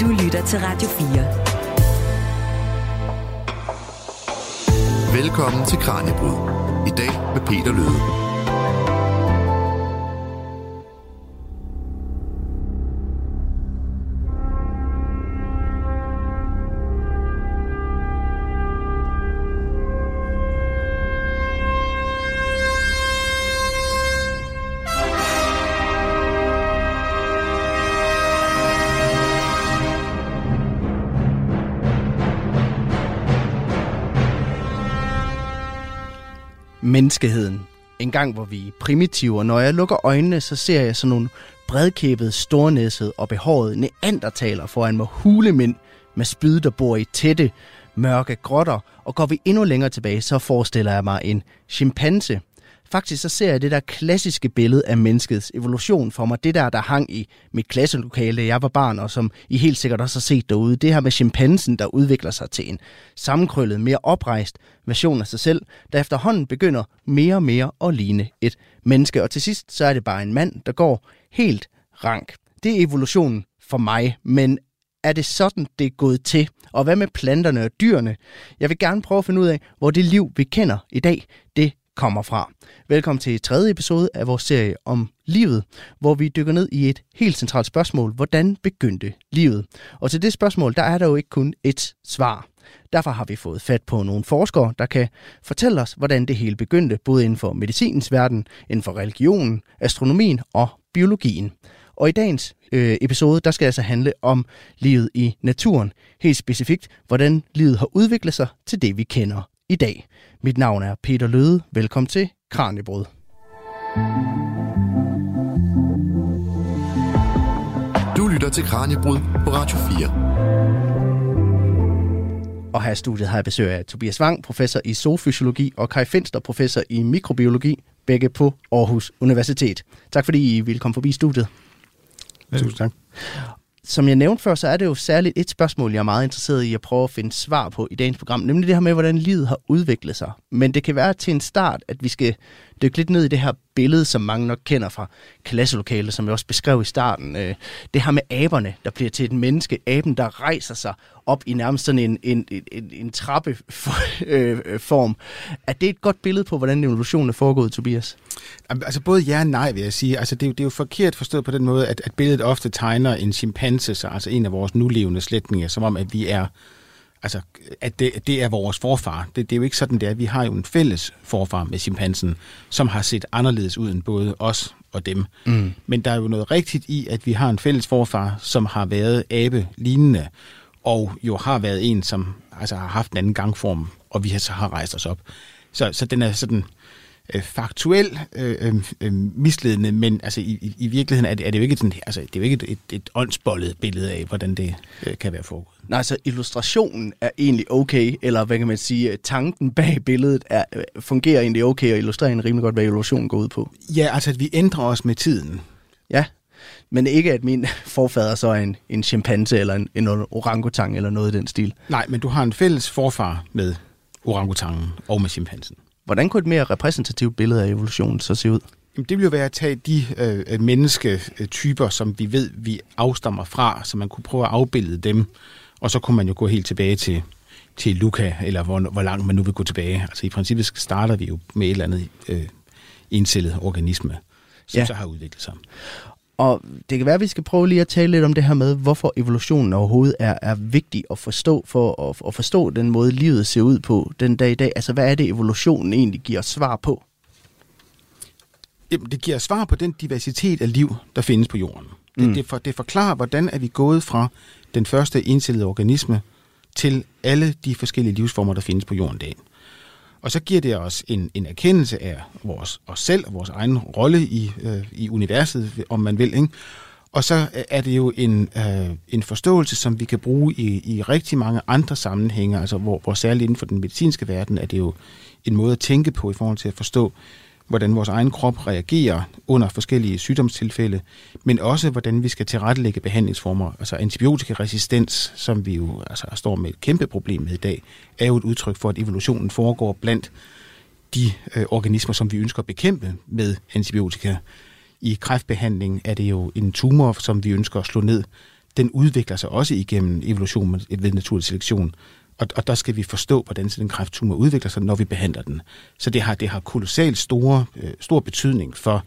Du lytter til Radio 4. Velkommen til Kranjebrud. I dag med Peter Løde. En gang, hvor vi er primitive, og når jeg lukker øjnene, så ser jeg sådan nogle bredkæbede, stornæssede og behårede neandertaler foran mig hulemænd med spyd, der bor i tætte, mørke grotter, og går vi endnu længere tilbage, så forestiller jeg mig en chimpanse, Faktisk så ser jeg det der klassiske billede af menneskets evolution for mig. Det der, der hang i mit klasselokale, da jeg var barn, og som I helt sikkert også har set derude. Det her med chimpansen, der udvikler sig til en sammenkrøllet, mere oprejst version af sig selv, der efterhånden begynder mere og mere at ligne et menneske. Og til sidst, så er det bare en mand, der går helt rank. Det er evolutionen for mig, men er det sådan, det er gået til? Og hvad med planterne og dyrene? Jeg vil gerne prøve at finde ud af, hvor det liv, vi kender i dag, det kommer fra. Velkommen til tredje episode af vores serie om livet, hvor vi dykker ned i et helt centralt spørgsmål. Hvordan begyndte livet? Og til det spørgsmål, der er der jo ikke kun et svar. Derfor har vi fået fat på nogle forskere, der kan fortælle os, hvordan det hele begyndte, både inden for medicinens verden, inden for religionen, astronomien og biologien. Og i dagens øh, episode, der skal altså handle om livet i naturen. Helt specifikt, hvordan livet har udviklet sig til det, vi kender i dag. Mit navn er Peter Løde. Velkommen til Kranjebrud. Du lytter til Kranjebrud på Radio 4. Og her i studiet har jeg besøg af Tobias Wang, professor i zoofysiologi, og Kai Finster, professor i mikrobiologi, begge på Aarhus Universitet. Tak fordi I ville komme forbi studiet. Tusind tak som jeg nævnte før, så er det jo særligt et spørgsmål, jeg er meget interesseret i at prøve at finde svar på i dagens program, nemlig det her med, hvordan livet har udviklet sig. Men det kan være til en start, at vi skal dykke lidt ned i det her billede, som mange nok kender fra klasselokalet, som jeg også beskrev i starten. Øh, det her med aberne, der bliver til et menneske. Aben, der rejser sig op i nærmest sådan en, en, en, en trappeform. Øh, øh, er det et godt billede på, hvordan evolutionen er foregået, Tobias? Altså både ja og nej, vil jeg sige. Altså det, er jo, det er jo forkert forstået på den måde, at, at billedet ofte tegner en chimpanse, altså en af vores nulevende slægtninge, som om, at vi er altså, at det, det er vores forfar. Det, det er jo ikke sådan, det er. Vi har jo en fælles forfar med chimpansen, som har set anderledes ud end både os og dem. Mm. Men der er jo noget rigtigt i, at vi har en fælles forfar, som har været abe-lignende, og jo har været en, som altså, har haft en anden gangform, og vi har så har rejst os op. Så, så den er sådan øh, faktuel øh, øh, øh, misledende, men altså, i, i virkeligheden er det, er det jo ikke, sådan, altså, det er jo ikke et, et, et åndsbollet billede af, hvordan det øh, kan være foregået. Nej, altså illustrationen er egentlig okay, eller hvad kan man sige, tanken bag billedet er, øh, fungerer egentlig okay, og illustrerer en rimelig godt, hvad illustrationen går ud på. Ja, altså at vi ændrer os med tiden. Ja, men ikke at min forfader så er en, en chimpanse eller en, en orangutang eller noget i den stil. Nej, men du har en fælles forfar med orangutangen og med chimpansen. Hvordan kunne et mere repræsentativt billede af evolutionen så se ud? Jamen, det ville jo være at tage de øh, mennesketyper, som vi ved, vi afstammer fra, så man kunne prøve at afbilde dem, og så kunne man jo gå helt tilbage til, til Luca, eller hvor, hvor langt man nu vil gå tilbage. Altså i princippet starter vi jo med et eller andet øh, encellet organisme, som ja. så har udviklet sig. Og det kan være, at vi skal prøve lige at tale lidt om det her med, hvorfor evolutionen overhovedet er, er vigtig at forstå, for at, at forstå den måde, livet ser ud på den dag i dag. Altså, hvad er det, evolutionen egentlig giver svar på? Jamen, det giver svar på den diversitet af liv, der findes på jorden. Det, mm. det, for, det forklarer, hvordan er vi gået fra den første indcellede organisme til alle de forskellige livsformer, der findes på jorden i dag. Og så giver det os en, en erkendelse af vores, os selv og vores egen rolle i, øh, i universet, om man vil. Ikke? Og så er det jo en, øh, en forståelse, som vi kan bruge i, i rigtig mange andre sammenhænge, altså hvor, hvor særligt inden for den medicinske verden er det jo en måde at tænke på i forhold til at forstå, hvordan vores egen krop reagerer under forskellige sygdomstilfælde, men også hvordan vi skal tilrettelægge behandlingsformer. Altså antibiotikaresistens, som vi jo altså, står med et kæmpe problem med i dag, er jo et udtryk for, at evolutionen foregår blandt de øh, organismer, som vi ønsker at bekæmpe med antibiotika. I kræftbehandling er det jo en tumor, som vi ønsker at slå ned. den udvikler sig også igennem evolution ved naturlig selektion. Og, og der skal vi forstå, hvordan den kræfttumor udvikler sig, når vi behandler den. Så det har, det har kolossalt store, øh, stor betydning for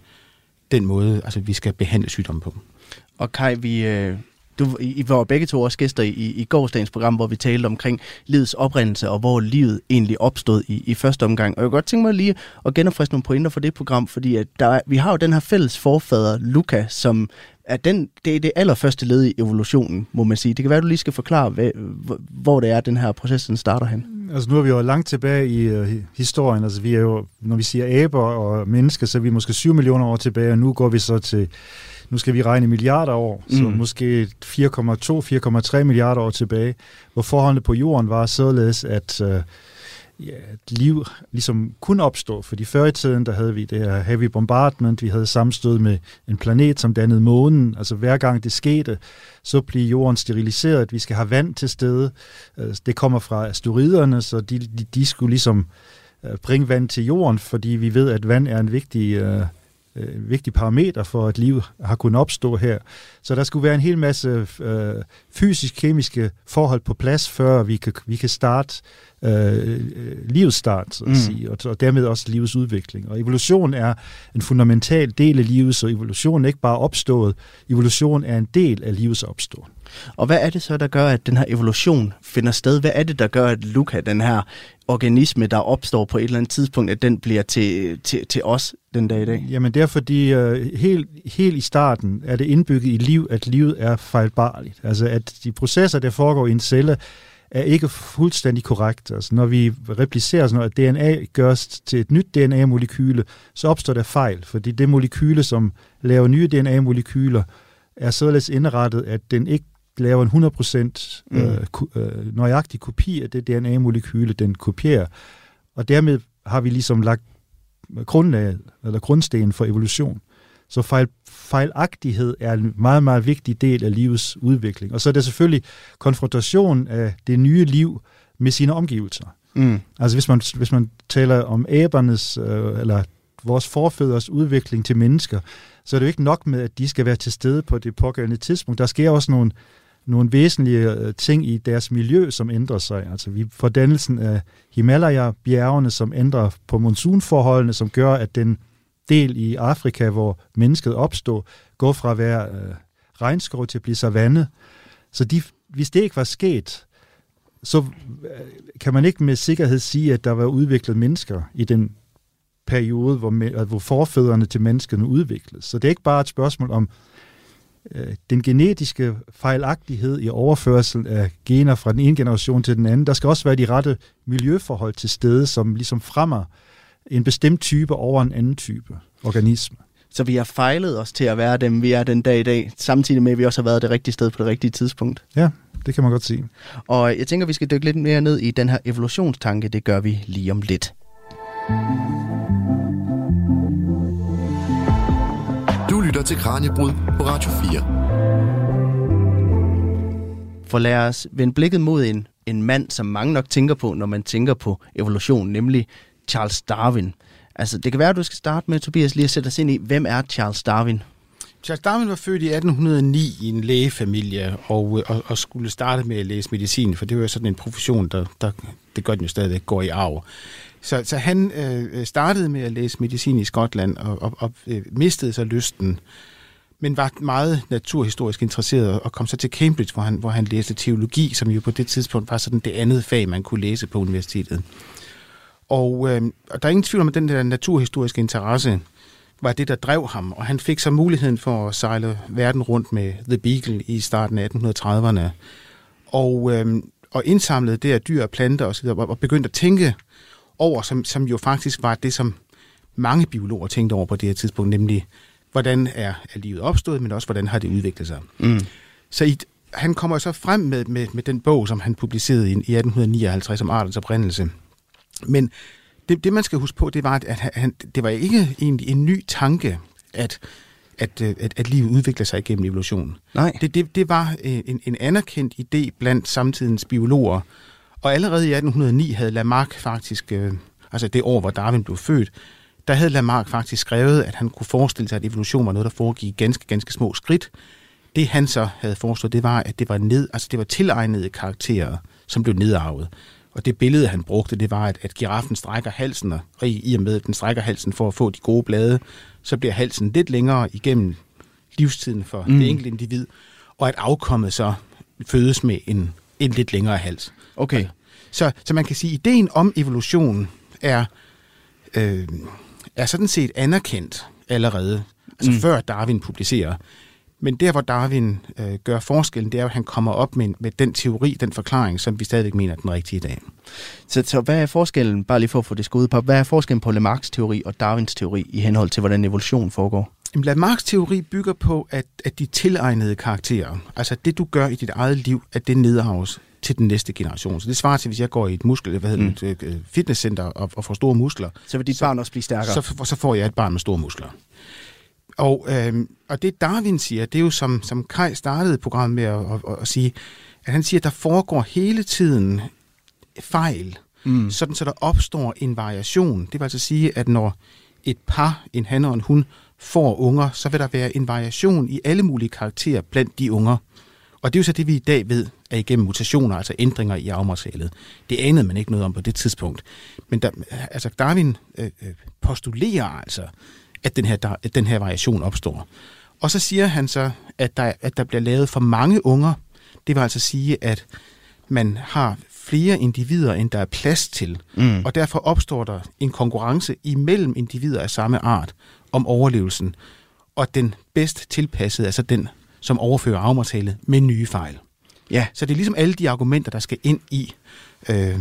den måde, altså vi skal behandle sygdommen på. Og Kai, vi, øh, du, I, I var begge to også gæster i, i gårsdagens program, hvor vi talte omkring livets oprindelse, og hvor livet egentlig opstod i, i første omgang. Og jeg kunne godt tænke mig lige at genopfriske nogle pointer for det program, fordi at der, vi har jo den her fælles forfader, Luca, som er den, det er det allerførste led i evolutionen, må man sige. Det kan være, at du lige skal forklare, hvad, hvor det er, den her proces den starter hen. Altså nu er vi jo langt tilbage i uh, historien. Altså vi er jo, når vi siger aber og mennesker, så er vi måske 7 millioner år tilbage, og nu går vi så til nu skal vi regne milliarder år, mm. så måske 4,2-4,3 milliarder år tilbage, hvor forholdene på jorden var således, at uh, ja, at liv ligesom kunne opstå. Fordi før i tiden, der havde vi det her heavy bombardment, vi havde sammenstød med en planet, som dannede månen. Altså hver gang det skete, så blev jorden steriliseret. Vi skal have vand til stede. Altså, det kommer fra asteroiderne, så de, de, de skulle ligesom øh, bringe vand til jorden, fordi vi ved, at vand er en vigtig... Øh, øh, vigtig parameter for, at liv har kunnet opstå her. Så der skulle være en hel masse øh, fysisk-kemiske forhold på plads, før vi kan, vi kan starte øh, livets start, så at mm. sige, og, og dermed også livets udvikling. Og evolution er en fundamental del af livet, så evolution er ikke bare opstået, evolution er en del af livets opståen. Og hvad er det så, der gør, at den her evolution finder sted? Hvad er det, der gør, at Luca, den her organisme, der opstår på et eller andet tidspunkt, at den bliver til, til, til os den dag i dag? Jamen det er fordi, uh, helt, helt i starten er det indbygget i liv, at livet er fejlbarligt. Altså at de processer, der foregår i en celle, er ikke fuldstændig korrekt. Altså, når vi replicerer sådan noget, at DNA gøres til et nyt DNA-molekyle, så opstår der fejl, fordi det molekyle, som laver nye DNA-molekyler, er således indrettet, at den ikke laver en 100% mm. øh, øh, nøjagtig kopi af det DNA-molekyle, den kopierer. Og dermed har vi ligesom lagt grundlaget, eller grundstenen for evolution. Så fejl, fejlagtighed er en meget, meget vigtig del af livets udvikling. Og så er det selvfølgelig konfrontation af det nye liv med sine omgivelser. Mm. Altså hvis man, hvis man taler om æbernes, øh, eller vores forfædres udvikling til mennesker, så er det jo ikke nok med, at de skal være til stede på det pågældende tidspunkt. Der sker også nogle, nogle væsentlige øh, ting i deres miljø, som ændrer sig. Altså vi får dannelsen af Himalaya-bjergene, som ændrer på monsunforholdene, som gør, at den del i Afrika, hvor mennesket opstod, går fra at være øh, regnskov til at blive savanne. Så de, hvis det ikke var sket, så øh, kan man ikke med sikkerhed sige, at der var udviklet mennesker i den periode, hvor, hvor forfædrene til menneskene udvikles. Så det er ikke bare et spørgsmål om øh, den genetiske fejlagtighed i overførsel af gener fra den ene generation til den anden. Der skal også være de rette miljøforhold til stede, som ligesom fremmer en bestemt type over en anden type organisme. Så vi har fejlet os til at være dem, vi er den dag i dag, samtidig med, at vi også har været det rigtige sted på det rigtige tidspunkt. Ja, det kan man godt sige. Og jeg tænker, vi skal dykke lidt mere ned i den her evolutionstanke. Det gør vi lige om lidt. Du lytter til Kranjebrud på Radio 4. For lad os vende blikket mod en, en mand, som mange nok tænker på, når man tænker på evolution, nemlig Charles Darwin. Altså, det kan være, at du skal starte med, Tobias, lige at sætte os ind i, hvem er Charles Darwin? Charles Darwin var født i 1809 i en lægefamilie og, øh, og, og skulle starte med at læse medicin, for det var jo sådan en profession, der, der det gør den jo stadig, går i arv. Så, så han øh, startede med at læse medicin i Skotland og, og, og øh, mistede så lysten, men var meget naturhistorisk interesseret og kom så til Cambridge, hvor han, hvor han læste teologi, som jo på det tidspunkt var sådan det andet fag, man kunne læse på universitetet. Og, øh, og der er ingen tvivl om, at den der naturhistoriske interesse var det, der drev ham, og han fik så muligheden for at sejle verden rundt med The Beagle i starten af 1830'erne, og, øh, og indsamlede det af dyr og planter osv., og, og begyndte at tænke over, som, som jo faktisk var det, som mange biologer tænkte over på det her tidspunkt, nemlig, hvordan er, er livet opstået, men også, hvordan har det udviklet sig. Mm. Så i, han kommer så frem med, med, med den bog, som han publicerede i, i 1859 om artens oprindelse, men det, det, man skal huske på, det var, at han, det var ikke egentlig en ny tanke, at, at, at, at livet udvikler sig igennem evolution. Nej. Det, det, det var øh, en, en anerkendt idé blandt samtidens biologer, og allerede i 1809 havde Lamarck faktisk, øh, altså det år, hvor Darwin blev født, der havde Lamarck faktisk skrevet, at han kunne forestille sig, at evolution var noget, der foregik ganske, ganske små skridt, Det han så havde foreslået, det var, at det var, ned, altså det var tilegnede karakterer, som blev nedarvet. Og det billede, han brugte, det var, at, at giraffen strækker halsen, og i, i og med, at den strækker halsen for at få de gode blade, så bliver halsen lidt længere igennem livstiden for mm. det enkelte individ, og at afkommet så fødes med en, en lidt længere hals. Okay. Så, så man kan sige, at ideen om evolution er, øh, er sådan set anerkendt allerede, altså mm. før Darwin publicerer. Men der, hvor Darwin øh, gør forskellen, det er, at han kommer op med, med den teori, den forklaring, som vi stadigvæk mener er den rigtige i dag. Så, så hvad er forskellen, bare lige for at få det skudt på, hvad er forskellen på Lamarcks teori og Darwins teori i henhold til, hvordan evolution foregår? Jamen, Lamarcks teori bygger på, at, at de tilegnede karakterer, altså det du gør i dit eget liv, at det nedarves til den næste generation. Så det svarer til, hvis jeg går i et muskel, hvad hedder mm. et, et fitnesscenter og, og får store muskler. Så vil dit så, barn også blive stærkere? Så, så får jeg et barn med store muskler. Og, øh, og det Darwin siger, det er jo som, som Kai startede programmet med at, at, at sige, at han siger, at der foregår hele tiden fejl, mm. sådan så der opstår en variation. Det vil altså sige, at når et par, en han og en hun, får unger, så vil der være en variation i alle mulige karakterer blandt de unger. Og det er jo så det, vi i dag ved, er igennem mutationer, altså ændringer i arvematerialet. Det anede man ikke noget om på det tidspunkt. Men der, altså Darwin øh, øh postulerer altså, at den her, der, at den her variation opstår. Og så siger han så, at der, at der bliver lavet for mange unger. Det vil altså sige, at man har flere individer, end der er plads til. Mm. Og derfor opstår der en konkurrence imellem individer af samme art om overlevelsen. Og den bedst tilpassede, altså den, som overfører arvematerialet med nye fejl. Ja. Så det er ligesom alle de argumenter, der skal ind i øh,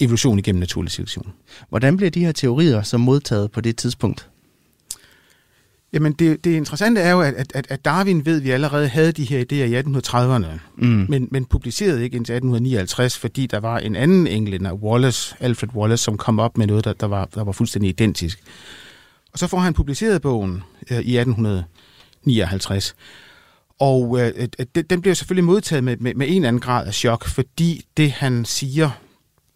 evolution igennem naturlig selektion. Hvordan bliver de her teorier så modtaget på det tidspunkt? Jamen det, det interessante er jo, at, at, at Darwin ved, at vi allerede havde de her idéer i 1830'erne, mm. men, men publicerede ikke indtil 1859, fordi der var en anden englænder, Wallace, Alfred Wallace, som kom op med noget, der, der, var, der var fuldstændig identisk. Og så får han publiceret bogen øh, i 1859. Og øh, den bliver selvfølgelig modtaget med, med, med en eller anden grad af chok, fordi det han siger,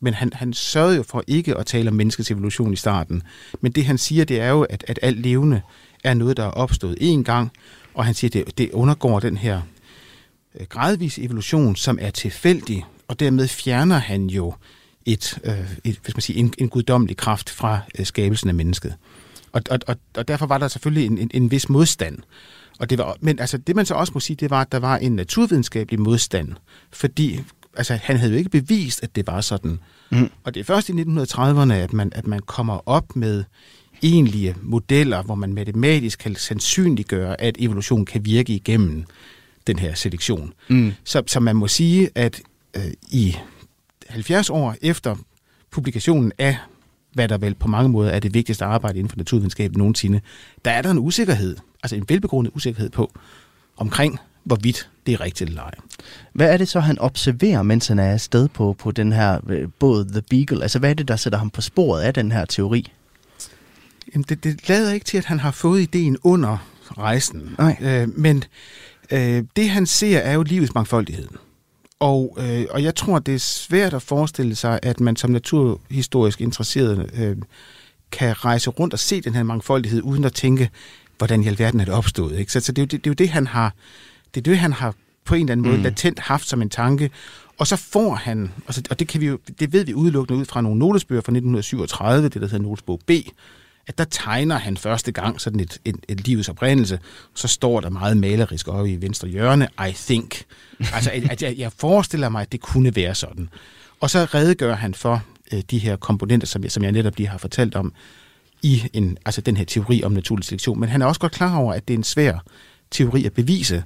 men han, han sørgede jo for ikke at tale om menneskets evolution i starten. Men det han siger, det er jo, at, at alt levende er noget, der er opstået én gang, og han siger, at det, det undergår den her øh, gradvis evolution, som er tilfældig, og dermed fjerner han jo et, øh, et, hvis man siger, en, en guddommelig kraft fra øh, skabelsen af mennesket. Og, og, og, og derfor var der selvfølgelig en, en, en vis modstand. Og det var, men altså, det man så også må sige, det var, at der var en naturvidenskabelig modstand, fordi altså, han havde jo ikke bevist, at det var sådan. Mm. Og det er først i 1930'erne, at man, at man kommer op med egentlige modeller, hvor man matematisk kan sandsynliggøre, at evolution kan virke igennem den her selektion. Mm. Så, så man må sige, at øh, i 70 år efter publikationen af, hvad der vel på mange måder er det vigtigste arbejde inden for naturvidenskab nogensinde, der er der en usikkerhed, altså en velbegrundet usikkerhed på, omkring hvorvidt det er rigtigt eller ej. Hvad er det så, han observerer, mens han er afsted på, på den her øh, båd The Beagle? Altså, hvad er det, der sætter ham på sporet af den her teori? Jamen, det, det lader ikke til, at han har fået ideen under rejsen. Nej. Øh, men øh, det, han ser, er jo livets mangfoldighed. Og, øh, og jeg tror, det er svært at forestille sig, at man som naturhistorisk interesseret øh, kan rejse rundt og se den her mangfoldighed, uden at tænke, hvordan i alverden er det opstået. Ikke? Så, så det, er jo, det, det er jo det, han har, det er det, han har på en eller anden måde mm. latent haft som en tanke. Og så får han, og det, kan vi jo, det ved vi udelukkende ud fra nogle notesbøger fra 1937, det der hedder notesbog B, at der tegner han første gang sådan et, et, et livets oprindelse, så står der meget malerisk oppe i venstre hjørne, I think. Altså, at jeg, jeg forestiller mig, at det kunne være sådan. Og så redegør han for øh, de her komponenter, som jeg, som jeg netop lige har fortalt om, i en, altså den her teori om naturlig selektion. Men han er også godt klar over, at det er en svær teori at bevise.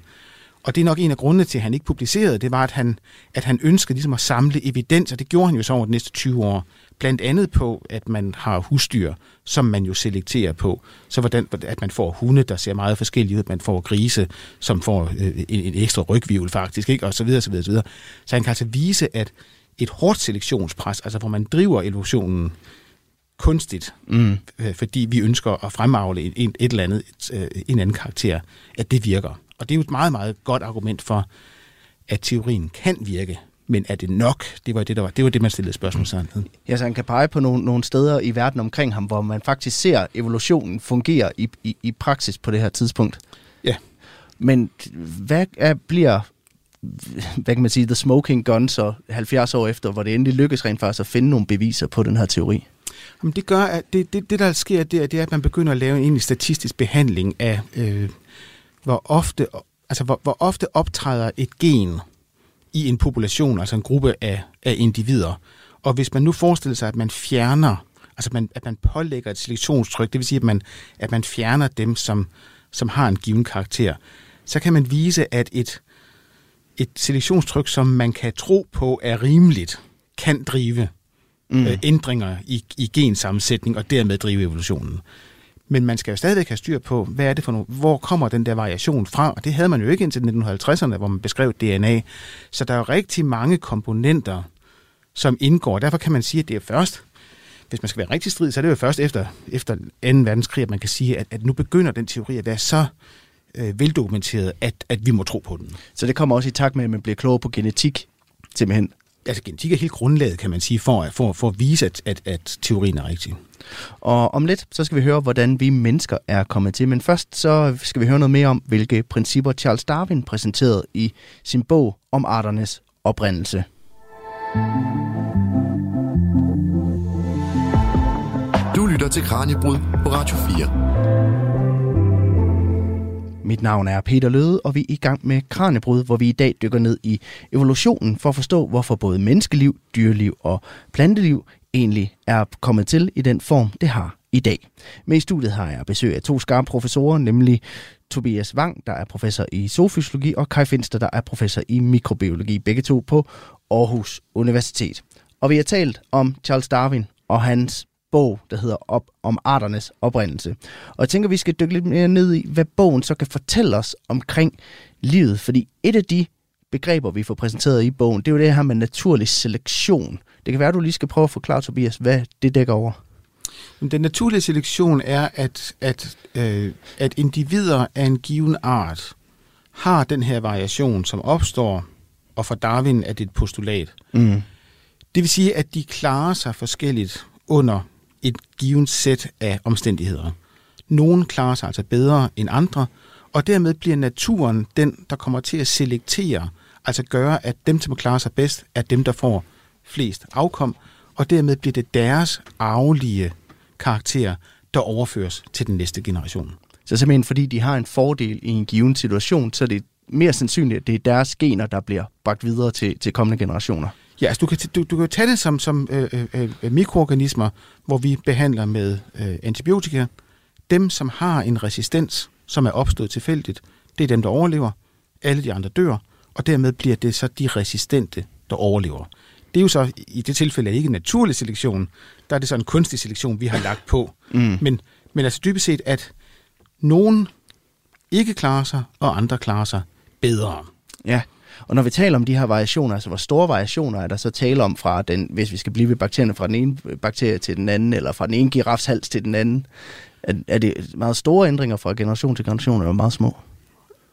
Og det er nok en af grundene til, at han ikke publicerede, det var, at han, at han ønskede ligesom at samle evidens, og det gjorde han jo så over de næste 20 år. Blandt andet på, at man har husdyr, som man jo selekterer på. Så hvordan, at man får hunde, der ser meget forskellige ud, man får grise, som får øh, en, en ekstra rygvivl faktisk, ikke? og så videre, så videre, så videre. Så han kan altså vise, at et hårdt selektionspres, altså hvor man driver evolutionen kunstigt, mm. øh, fordi vi ønsker at fremavle et, et, eller andet, et, øh, en anden karakter, at det virker. Og det er jo et meget, meget godt argument for, at teorien kan virke, men er det nok? Det var det, der var, det, var det man stillede spørgsmål sammen. Ja, så han kan pege på nogle, nogle steder i verden omkring ham, hvor man faktisk ser evolutionen fungere i, i, i praksis på det her tidspunkt. Ja. Men hvad er, bliver hvad kan man sige, the smoking gun, så 70 år efter, hvor det endelig lykkes rent faktisk at finde nogle beviser på den her teori? Jamen det gør, at det, det, det der sker, det er, det er, at man begynder at lave en statistisk behandling af, øh, hvor, ofte, altså, hvor, hvor ofte optræder et gen i en population, altså en gruppe af, af individer. Og hvis man nu forestiller sig, at man fjerner, altså man, at man pålægger et selektionstryk, det vil sige, at man, at man fjerner dem, som, som har en given karakter, så kan man vise, at et, et selektionstryk, som man kan tro på er rimeligt, kan drive mm. øh, ændringer i, i gensammensætning og dermed drive evolutionen. Men man skal jo stadigvæk have styr på, hvad er det for nogle, hvor kommer den der variation fra? Og det havde man jo ikke indtil 1950'erne, hvor man beskrev DNA. Så der er jo rigtig mange komponenter, som indgår. Derfor kan man sige, at det er først, hvis man skal være rigtig strid, så er det jo først efter, efter 2. verdenskrig, at man kan sige, at, at nu begynder den teori at være så øh, veldokumenteret, at, at vi må tro på den. Så det kommer også i takt med, at man bliver klogere på genetik, simpelthen? Altså genetik er helt grundlaget, kan man sige, for, for, for at vise, at, at, at teorien er rigtig. Og om lidt, så skal vi høre, hvordan vi mennesker er kommet til. Men først så skal vi høre noget mere om, hvilke principper Charles Darwin præsenterede i sin bog om arternes oprindelse. Du lytter til Kranjebrud på Radio 4. Mit navn er Peter Løde, og vi er i gang med Kranjebrud, hvor vi i dag dykker ned i evolutionen for at forstå, hvorfor både menneskeliv, dyreliv og planteliv egentlig er kommet til i den form, det har i dag. Med i studiet har jeg besøg af to skarpe professorer, nemlig Tobias Wang, der er professor i zoofysiologi, og Kai Finster, der er professor i mikrobiologi, begge to på Aarhus Universitet. Og vi har talt om Charles Darwin og hans bog, der hedder Op om arternes oprindelse. Og jeg tænker, vi skal dykke lidt mere ned i, hvad bogen så kan fortælle os omkring livet. Fordi et af de begreber, vi får præsenteret i bogen, det er jo det her med naturlig selektion. Det kan være, at du lige skal prøve at forklare, Tobias, hvad det dækker over. Den naturlige selektion er, at, at, øh, at individer af en given art har den her variation, som opstår, og for Darwin er det et postulat. Mm. Det vil sige, at de klarer sig forskelligt under et givet sæt af omstændigheder. Nogle klarer sig altså bedre end andre, og dermed bliver naturen den, der kommer til at selektere, altså gøre, at dem, som klarer sig bedst, er dem, der får flest afkom, og dermed bliver det deres arvelige karakter, der overføres til den næste generation. Så simpelthen fordi de har en fordel i en given situation, så er det mere sandsynligt, at det er deres gener, der bliver bragt videre til, til kommende generationer. Ja, altså du kan, du, du kan tage det som, som øh, øh, øh, mikroorganismer, hvor vi behandler med øh, antibiotika. Dem, som har en resistens, som er opstået tilfældigt, det er dem, der overlever. Alle de andre dør, og dermed bliver det så de resistente, der overlever. Det er jo så i det tilfælde ikke en naturlig selektion, der er det så en kunstig selektion, vi har lagt på. Mm. Men, men altså dybest set, at nogen ikke klarer sig, og andre klarer sig bedre. Ja, og når vi taler om de her variationer, altså hvor store variationer er der så tale om fra den, hvis vi skal blive ved bakterierne, fra den ene bakterie til den anden, eller fra den ene girafshals til den anden, er, er det meget store ændringer fra generation til generation, eller meget små?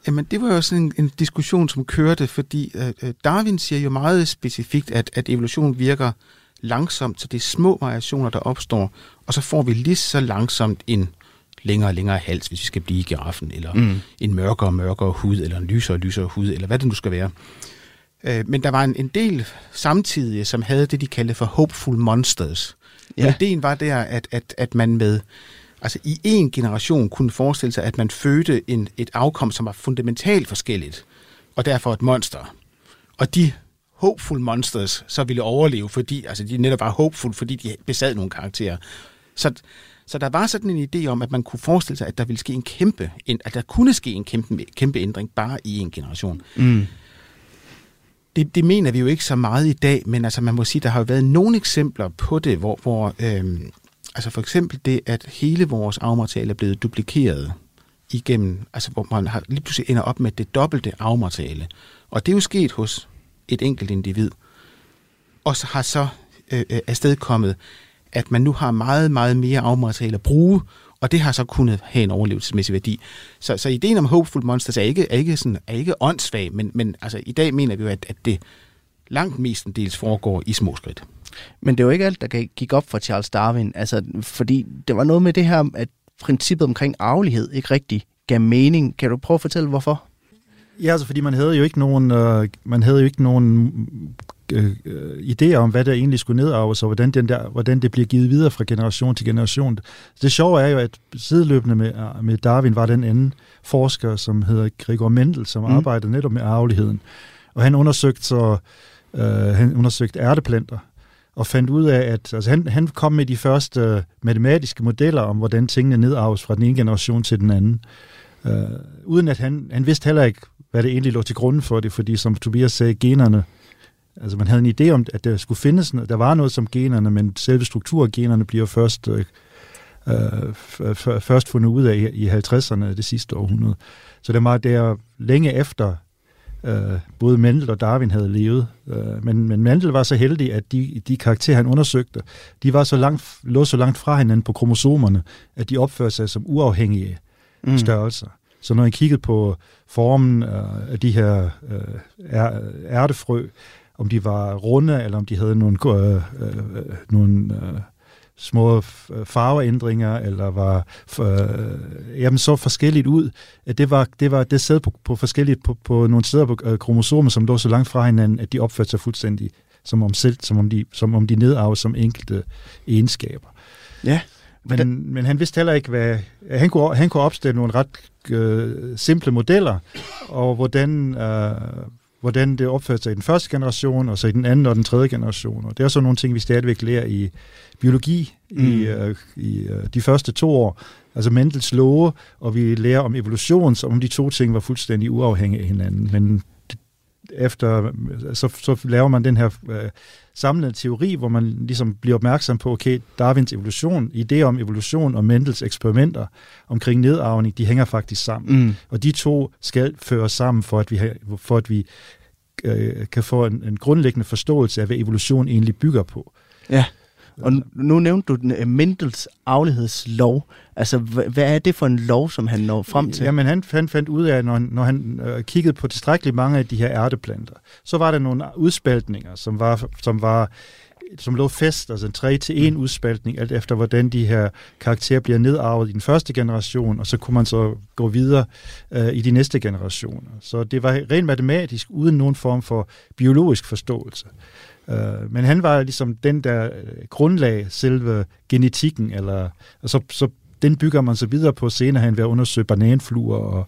Jamen, det var jo sådan en, en diskussion, som kørte, fordi øh, øh Darwin siger jo meget specifikt, at, at evolution virker langsomt, så det er små variationer, der opstår, og så får vi lige så langsomt en længere og længere hals, hvis vi skal blive i giraffen, eller mm. en mørkere og mørkere hud, eller en lysere og lysere hud, eller hvad det nu skal være. Uh, men der var en, en del samtidig, som havde det, de kaldte for hopeful monsters. Ja. Ideen var der, at, at, at man med altså i en generation kunne forestille sig, at man fødte en, et afkom, som var fundamentalt forskelligt, og derfor et monster. Og de hopeful monsters så ville overleve, fordi altså de netop var hopeful, fordi de besad nogle karakterer. Så, så der var sådan en idé om, at man kunne forestille sig, at der ville ske en kæmpe, at der kunne ske en kæmpe, kæmpe ændring bare i en generation. Mm. Det, det mener vi jo ikke så meget i dag, men altså man må sige, der har jo været nogle eksempler på det, hvor, hvor øhm, Altså for eksempel det, at hele vores arvemateriale er blevet duplikeret igennem, altså hvor man har lige pludselig ender op med det dobbelte arvemateriale. Og det er jo sket hos et enkelt individ. Og så har så øh, øh, afstedkommet, at man nu har meget, meget mere arvemateriale at bruge, og det har så kunnet have en overlevelsesmæssig værdi. Så, så ideen om Hopeful Monsters er ikke, er ikke, sådan, er ikke åndssvag, men, men altså, i dag mener vi jo, at, at det langt mestendels foregår i små skridt. Men det var ikke alt, der gik op for Charles Darwin, altså, fordi det var noget med det her, at princippet omkring arvelighed ikke rigtig gav mening. Kan du prøve at fortælle, hvorfor? Ja, altså fordi man havde jo ikke nogen, øh, man havde jo ikke nogen øh, øh, idéer om, hvad der egentlig skulle nedarves, og hvordan, den der, hvordan det bliver givet videre fra generation til generation. Det sjove er jo, at sideløbende med, med Darwin var den anden forsker, som hedder Gregor Mendel, som mm. arbejdede netop med arveligheden. Og han undersøgte så øh, han undersøgte ærteplanter, og fandt ud af, at altså han, han kom med de første øh, matematiske modeller om, hvordan tingene nedarves fra den ene generation til den anden. Øh, uden at han, han vidste heller ikke, hvad det egentlig lå til grund for det, fordi som Tobias sagde, generne, altså man havde en idé om, at der skulle findes, der var noget som generne, men selve strukturgenerne bliver først, øh, øh først fundet ud af i 50'erne det sidste århundrede. Så det var der længe efter øh, både Mendel og Darwin havde levet. Øh, men, men Mendel var så heldig, at de, de karakterer, han undersøgte, de var så langt, lå så langt fra hinanden på kromosomerne, at de opførte sig som uafhængige mm. størrelser. Så når I kiggede på formen af de her øh, ærtefrø, om de var runde, eller om de havde nogle, øh, øh, nogle øh, små farveændringer, eller var øh, jamen, så forskelligt ud, at det var det, var, det sad på, på forskelligt på, på nogle steder på øh, kromosomer, som lå så langt fra hinanden, at de opførte sig fuldstændig som om, selv, som om de, som om de nedarvede som enkelte egenskaber. Ja. Men, men han vidste heller ikke, hvad... Han kunne, han kunne opstille nogle ret øh, simple modeller, og hvordan, øh, hvordan det opførte sig i den første generation, og så i den anden og den tredje generation. Og det er så nogle ting, vi stadigvæk lærer i biologi mm. i, øh, i øh, de første to år. Altså Mendels love, og vi lærer om evolution, som om de to ting var fuldstændig uafhængige af hinanden. Men efter, så, så laver man den her øh, samlede teori, hvor man ligesom bliver opmærksom på, okay, Darwins evolution, idéer om evolution og Mendels eksperimenter omkring nedarvning, de hænger faktisk sammen. Mm. Og de to skal føres sammen, for at vi, for at vi øh, kan få en, en grundlæggende forståelse af, hvad evolution egentlig bygger på. Ja. Og nu nævnte du den uh, Mendels aflighedslov. Altså, hvad er det for en lov, som han når frem til? Jamen, han, han fandt ud af, når, når han øh, kiggede på tilstrækkeligt mange af de her ærteplanter, så var der nogle udspaltninger, som var, som var som lå fast, altså en 3 til 1 udspaltning, alt efter hvordan de her karakterer bliver nedarvet i den første generation, og så kunne man så gå videre øh, i de næste generationer. Så det var rent matematisk, uden nogen form for biologisk forståelse. Øh, men han var ligesom den, der øh, grundlag selve genetikken, eller, og så, så den bygger man så videre på senere hen ved at undersøge bananfluer, og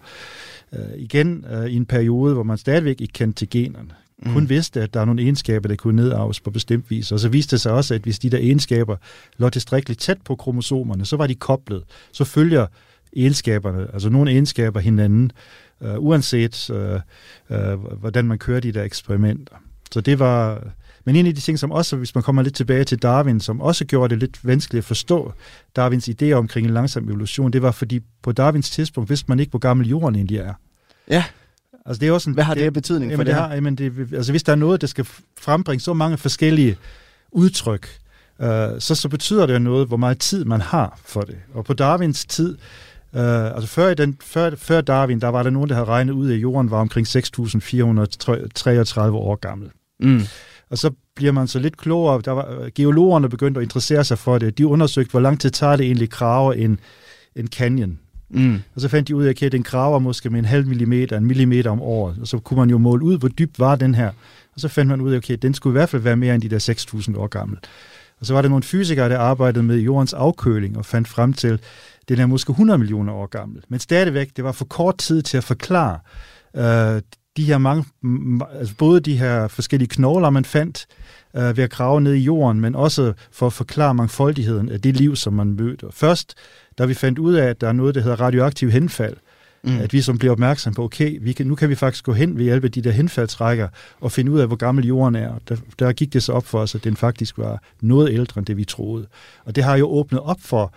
øh, igen øh, i en periode, hvor man stadigvæk ikke kendte til generne. Mm. Kun vidste, at der er nogle egenskaber, der kunne nedarves på bestemt vis. Og så viste det sig også, at hvis de der egenskaber lå tilstrækkeligt tæt på kromosomerne, så var de koblet. Så følger egenskaberne, altså nogle egenskaber hinanden, øh, uanset øh, øh, hvordan man kører de der eksperimenter. Så det var men en af de ting, som også, hvis man kommer lidt tilbage til Darwin, som også gjorde det lidt vanskeligt at forstå Darwins idé omkring en langsom evolution, det var, fordi på Darwins tidspunkt vidste man ikke, hvor gammel jorden egentlig er. Ja. Altså, det er også en, Hvad har det, det betydning for det, det har, jamen, det, altså, hvis der er noget, der skal frembringe så mange forskellige udtryk, øh, så, så betyder det noget, hvor meget tid man har for det. Og på Darwins tid, Uh, altså før, den, før, før Darwin, der var der nogen, der havde regnet ud, at jorden var omkring 6.433 år gammel. Mm. Og så bliver man så lidt klogere. Der var, geologerne begyndte at interessere sig for det. De undersøgte, hvor lang tid tager det egentlig grave en, en canyon. Mm. Og så fandt de ud af, at den graver måske med en halv millimeter, en millimeter om året. Og så kunne man jo måle ud, hvor dybt var den her. Og så fandt man ud af, at okay, den skulle i hvert fald være mere end de der 6.000 år gammel. Og så var der nogle fysikere, der arbejdede med jordens afkøling og fandt frem til, at den er måske 100 millioner år gammel. Men stadigvæk, det var for kort tid til at forklare øh, de her mange, altså både de her forskellige knogler, man fandt øh, ved at grave ned i jorden, men også for at forklare mangfoldigheden af det liv, som man mødte. Først, da vi fandt ud af, at der er noget, der hedder radioaktiv henfald, mm. at vi som bliver opmærksom på, okay, vi kan, nu kan vi faktisk gå hen ved hjælp af de der henfaldsrækker og finde ud af, hvor gammel jorden er. Der, der gik det så op for os, at den faktisk var noget ældre end det, vi troede. Og det har jo åbnet op for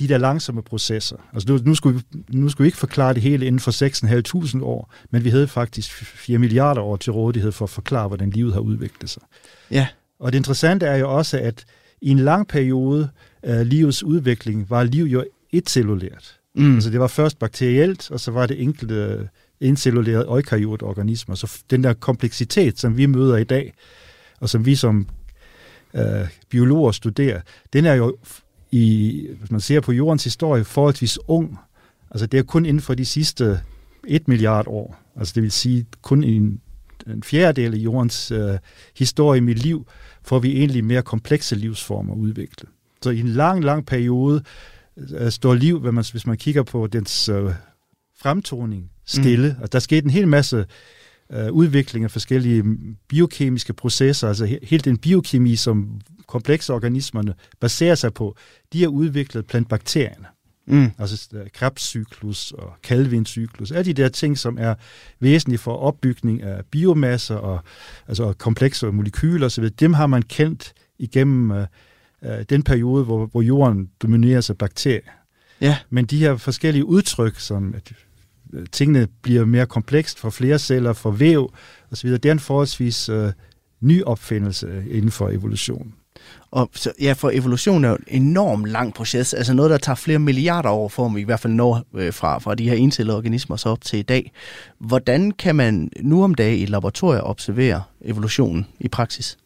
de der langsomme processer. Altså nu, nu, skulle vi, nu skulle vi ikke forklare det hele inden for 6.500 år, men vi havde faktisk 4 milliarder år til rådighed for at forklare, hvordan livet har udviklet sig. Ja. Og det interessante er jo også, at i en lang periode af livets udvikling var liv jo etcellulært. Mm. Altså det var først bakterielt, og så var det enkelte incellulære eukaryotorganismer. Så den der kompleksitet, som vi møder i dag, og som vi som øh, biologer studerer, den er jo i, hvis man ser på jordens historie, forholdsvis ung. Altså det er kun inden for de sidste 1 milliard år. Altså det vil sige, kun en, en fjerdedel af jordens øh, historie med liv, får vi egentlig mere komplekse livsformer udviklet. Så i en lang, lang periode øh, står liv, hvis man, hvis man kigger på dens øh, fremtoning, stille. Mm. Og der skete en hel masse øh, udvikling af forskellige biokemiske processer, altså he, helt den biokemi, som komplekse organismerne baserer sig på, de har udviklet blandt bakterierne. Mm. Altså uh, Krebscyklus og Calvin-cyklus, alle de der ting, som er væsentlige for opbygning af biomasser og altså komplekse molekyler osv., dem har man kendt igennem uh, uh, den periode, hvor, hvor jorden domineres af bakterier. Ja. Men de her forskellige udtryk, som tingene bliver mere komplekst for flere celler, for væv osv., det er en forholdsvis uh, ny opfindelse inden for evolutionen. Og så, ja, for evolution er jo en enorm lang proces, altså noget, der tager flere milliarder år, for vi i hvert fald når øh, fra, fra de her encellede organismer så op til i dag. Hvordan kan man nu om dagen i laboratorier observere evolutionen i praksis?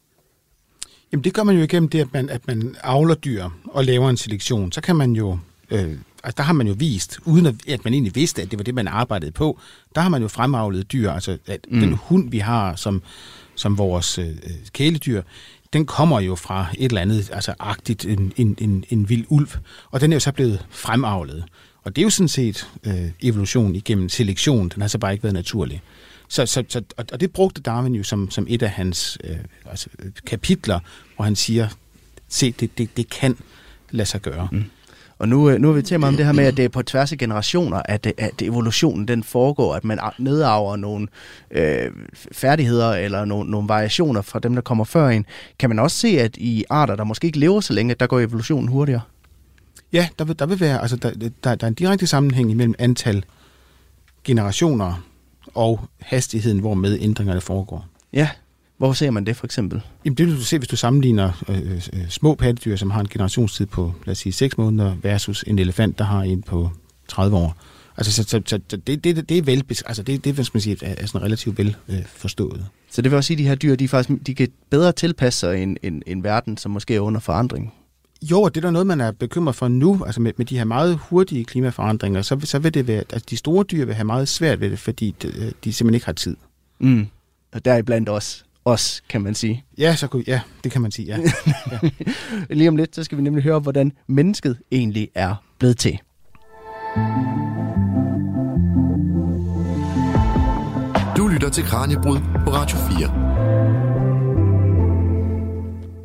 Jamen det gør man jo igennem det, at man, at man avler dyr og laver en selektion. Så kan man jo, øh, altså der har man jo vist, uden at, at man egentlig vidste, at det var det, man arbejdede på, der har man jo fremavlet dyr. Altså at mm. den hund, vi har som, som vores øh, kæledyr, den kommer jo fra et eller andet, altså agtigt, en, en, en, en vild ulv, og den er jo så blevet fremavlet. Og det er jo sådan set øh, evolution igennem selektion, den har så bare ikke været naturlig. Så, så, så, og det brugte Darwin jo som, som et af hans øh, altså, kapitler, hvor han siger, se, det, det, det kan lade sig gøre. Mm. Og nu, øh, nu er vi til om det her med, at det er på tværs af generationer, at, at evolutionen den foregår, at man nedarver nogle øh, færdigheder eller nogle, nogle variationer fra dem, der kommer før en. Kan man også se, at i arter, der måske ikke lever så længe, der går evolutionen hurtigere? Ja, der vil, der vil være, altså der, der, der er en direkte sammenhæng imellem antal generationer og hastigheden, hvor med ændringerne foregår. Ja, hvor ser man det for eksempel? Jamen det vil du se, hvis du sammenligner øh, øh, små pattedyr, som har en generationstid på, lad os sige, 6 måneder, versus en elefant, der har en på 30 år. Altså, så, så, så det, det, det er vel, altså det, det skal man sige, er, er sådan relativt vel øh, forstået. Så det vil også sige, at de her dyr, de, faktisk, de kan bedre tilpasse sig en, en, en verden, som måske er under forandring? Jo, og det er der noget, man er bekymret for nu, altså med, med de her meget hurtige klimaforandringer, så, så vil det være, at de store dyr vil have meget svært ved det, fordi de, de simpelthen ikke har tid. Mm. Og deriblandt også os, kan man sige. Ja, så kunne, ja, det kan man sige, ja. ja. Lige om lidt, så skal vi nemlig høre, hvordan mennesket egentlig er blevet til. Du lytter til Kranjebrud på Radio 4.